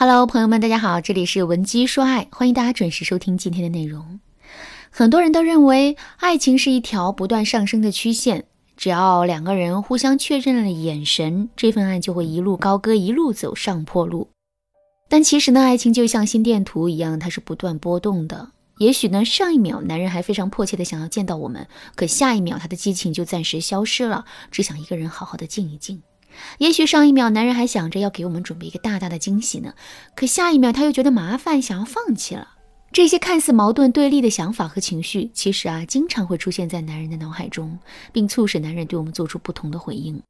Hello，朋友们，大家好，这里是文姬说爱，欢迎大家准时收听今天的内容。很多人都认为爱情是一条不断上升的曲线，只要两个人互相确认了眼神，这份爱就会一路高歌，一路走上坡路。但其实呢，爱情就像心电图一样，它是不断波动的。也许呢，上一秒男人还非常迫切的想要见到我们，可下一秒他的激情就暂时消失了，只想一个人好好的静一静。也许上一秒男人还想着要给我们准备一个大大的惊喜呢，可下一秒他又觉得麻烦，想要放弃了。这些看似矛盾对立的想法和情绪，其实啊，经常会出现在男人的脑海中，并促使男人对我们做出不同的回应。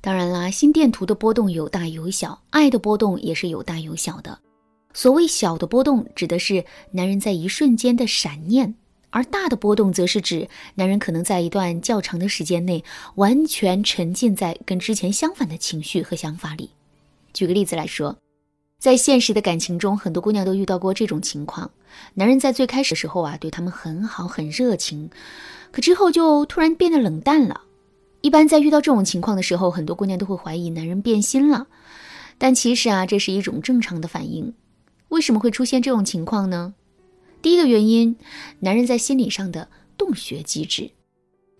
当然啦，心电图的波动有大有小，爱的波动也是有大有小的。所谓小的波动，指的是男人在一瞬间的闪念。而大的波动，则是指男人可能在一段较长的时间内，完全沉浸在跟之前相反的情绪和想法里。举个例子来说，在现实的感情中，很多姑娘都遇到过这种情况：男人在最开始的时候啊，对他们很好、很热情，可之后就突然变得冷淡了。一般在遇到这种情况的时候，很多姑娘都会怀疑男人变心了。但其实啊，这是一种正常的反应。为什么会出现这种情况呢？第一个原因，男人在心理上的洞穴机制。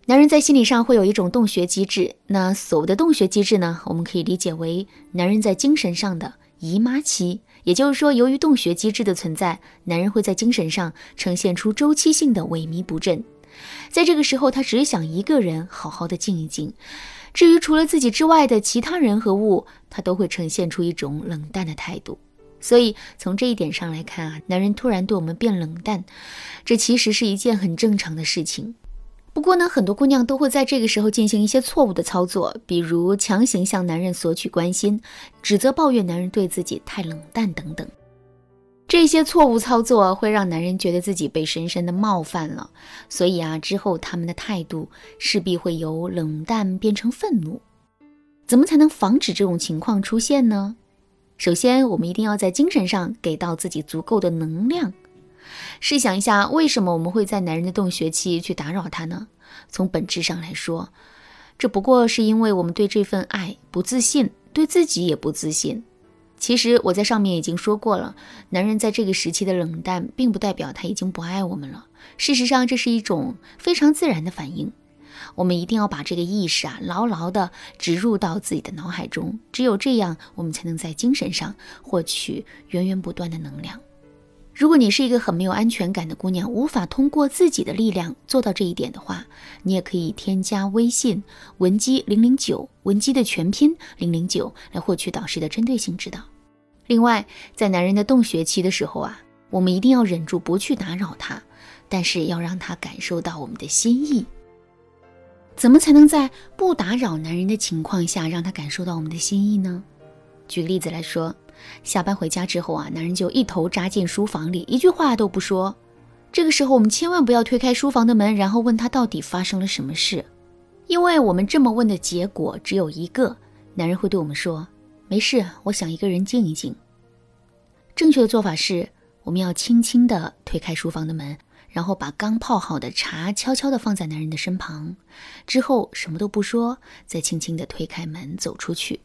男人在心理上会有一种洞穴机制。那所谓的洞穴机制呢？我们可以理解为男人在精神上的姨妈期。也就是说，由于洞穴机制的存在，男人会在精神上呈现出周期性的萎靡不振。在这个时候，他只想一个人好好的静一静。至于除了自己之外的其他人和物，他都会呈现出一种冷淡的态度。所以从这一点上来看啊，男人突然对我们变冷淡，这其实是一件很正常的事情。不过呢，很多姑娘都会在这个时候进行一些错误的操作，比如强行向男人索取关心，指责抱怨男人对自己太冷淡等等。这些错误操作会让男人觉得自己被深深的冒犯了，所以啊，之后他们的态度势必会由冷淡变成愤怒。怎么才能防止这种情况出现呢？首先，我们一定要在精神上给到自己足够的能量。试想一下，为什么我们会在男人的洞穴期去打扰他呢？从本质上来说，这不过是因为我们对这份爱不自信，对自己也不自信。其实我在上面已经说过了，男人在这个时期的冷淡，并不代表他已经不爱我们了。事实上，这是一种非常自然的反应。我们一定要把这个意识啊牢牢地植入到自己的脑海中，只有这样，我们才能在精神上获取源源不断的能量。如果你是一个很没有安全感的姑娘，无法通过自己的力量做到这一点的话，你也可以添加微信文姬零零九，文姬的全拼零零九，来获取导师的针对性指导。另外，在男人的洞穴期的时候啊，我们一定要忍住不去打扰他，但是要让他感受到我们的心意。怎么才能在不打扰男人的情况下，让他感受到我们的心意呢？举个例子来说，下班回家之后啊，男人就一头扎进书房里，一句话都不说。这个时候，我们千万不要推开书房的门，然后问他到底发生了什么事，因为我们这么问的结果只有一个：男人会对我们说：“没事，我想一个人静一静。”正确的做法是，我们要轻轻地推开书房的门。然后把刚泡好的茶悄悄地放在男人的身旁，之后什么都不说，再轻轻地推开门走出去。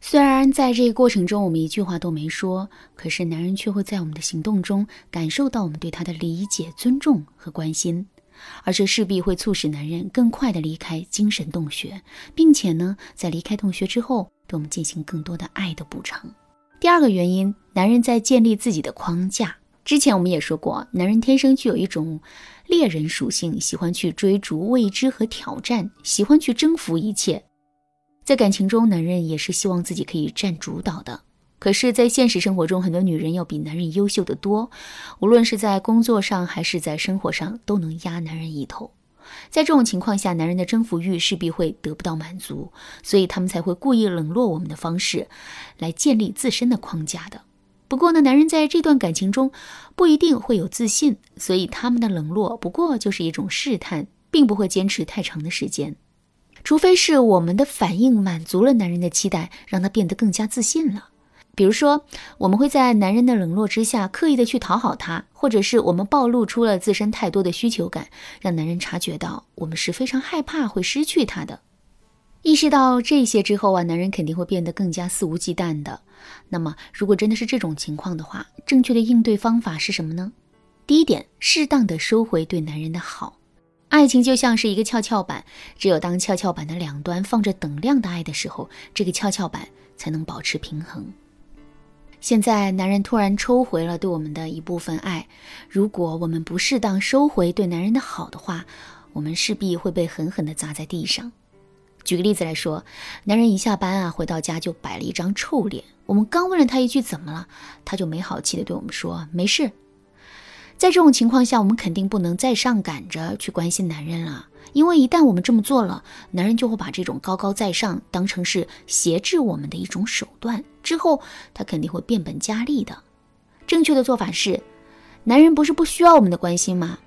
虽然在这个过程中我们一句话都没说，可是男人却会在我们的行动中感受到我们对他的理解、尊重和关心，而这势必会促使男人更快地离开精神洞穴，并且呢，在离开洞穴之后，对我们进行更多的爱的补偿。第二个原因，男人在建立自己的框架。之前我们也说过，男人天生具有一种猎人属性，喜欢去追逐未知和挑战，喜欢去征服一切。在感情中，男人也是希望自己可以占主导的。可是，在现实生活中，很多女人要比男人优秀的多，无论是在工作上还是在生活上，都能压男人一头。在这种情况下，男人的征服欲势必会得不到满足，所以他们才会故意冷落我们的方式，来建立自身的框架的。不过呢，男人在这段感情中不一定会有自信，所以他们的冷落不过就是一种试探，并不会坚持太长的时间。除非是我们的反应满足了男人的期待，让他变得更加自信了。比如说，我们会在男人的冷落之下刻意的去讨好他，或者是我们暴露出了自身太多的需求感，让男人察觉到我们是非常害怕会失去他的。意识到这些之后啊，男人肯定会变得更加肆无忌惮的。那么，如果真的是这种情况的话，正确的应对方法是什么呢？第一点，适当的收回对男人的好。爱情就像是一个跷跷板，只有当跷跷板的两端放着等量的爱的时候，这个跷跷板才能保持平衡。现在，男人突然抽回了对我们的一部分爱，如果我们不适当收回对男人的好的话，我们势必会被狠狠地砸在地上。举个例子来说，男人一下班啊，回到家就摆了一张臭脸。我们刚问了他一句怎么了，他就没好气的对我们说没事。在这种情况下，我们肯定不能再上赶着去关心男人了，因为一旦我们这么做了，男人就会把这种高高在上当成是挟制我们的一种手段，之后他肯定会变本加厉的。正确的做法是，男人不是不需要我们的关心吗？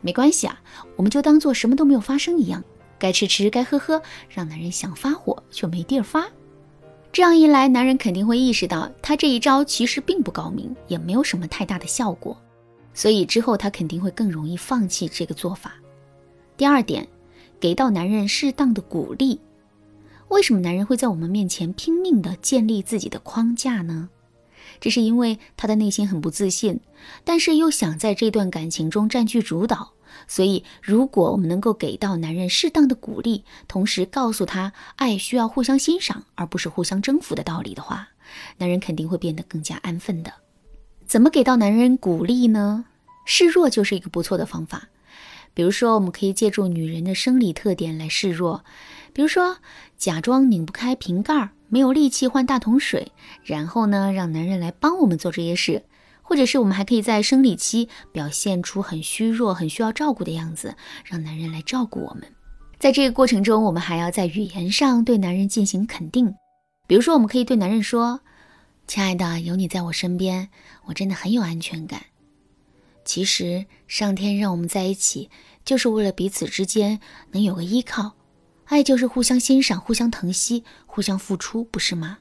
没关系啊，我们就当做什么都没有发生一样。该吃吃，该喝喝，让男人想发火却没地儿发。这样一来，男人肯定会意识到他这一招其实并不高明，也没有什么太大的效果，所以之后他肯定会更容易放弃这个做法。第二点，给到男人适当的鼓励。为什么男人会在我们面前拼命地建立自己的框架呢？这是因为他的内心很不自信，但是又想在这段感情中占据主导。所以，如果我们能够给到男人适当的鼓励，同时告诉他爱需要互相欣赏，而不是互相征服的道理的话，男人肯定会变得更加安分的。怎么给到男人鼓励呢？示弱就是一个不错的方法。比如说，我们可以借助女人的生理特点来示弱，比如说假装拧不开瓶盖，没有力气换大桶水，然后呢，让男人来帮我们做这些事。或者是我们还可以在生理期表现出很虚弱、很需要照顾的样子，让男人来照顾我们。在这个过程中，我们还要在语言上对男人进行肯定。比如说，我们可以对男人说：“亲爱的，有你在我身边，我真的很有安全感。其实，上天让我们在一起，就是为了彼此之间能有个依靠。爱就是互相欣赏、互相疼惜、互相付出，不是吗？”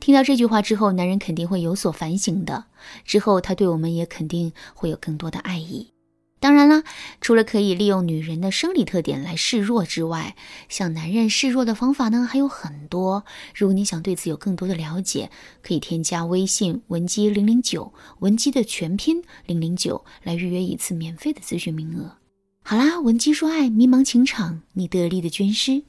听到这句话之后，男人肯定会有所反省的。之后，他对我们也肯定会有更多的爱意。当然了，除了可以利用女人的生理特点来示弱之外，向男人示弱的方法呢还有很多。如果你想对此有更多的了解，可以添加微信文姬零零九，文姬的全拼零零九，来预约一次免费的咨询名额。好啦，文姬说爱，迷茫情场，你得力的军师。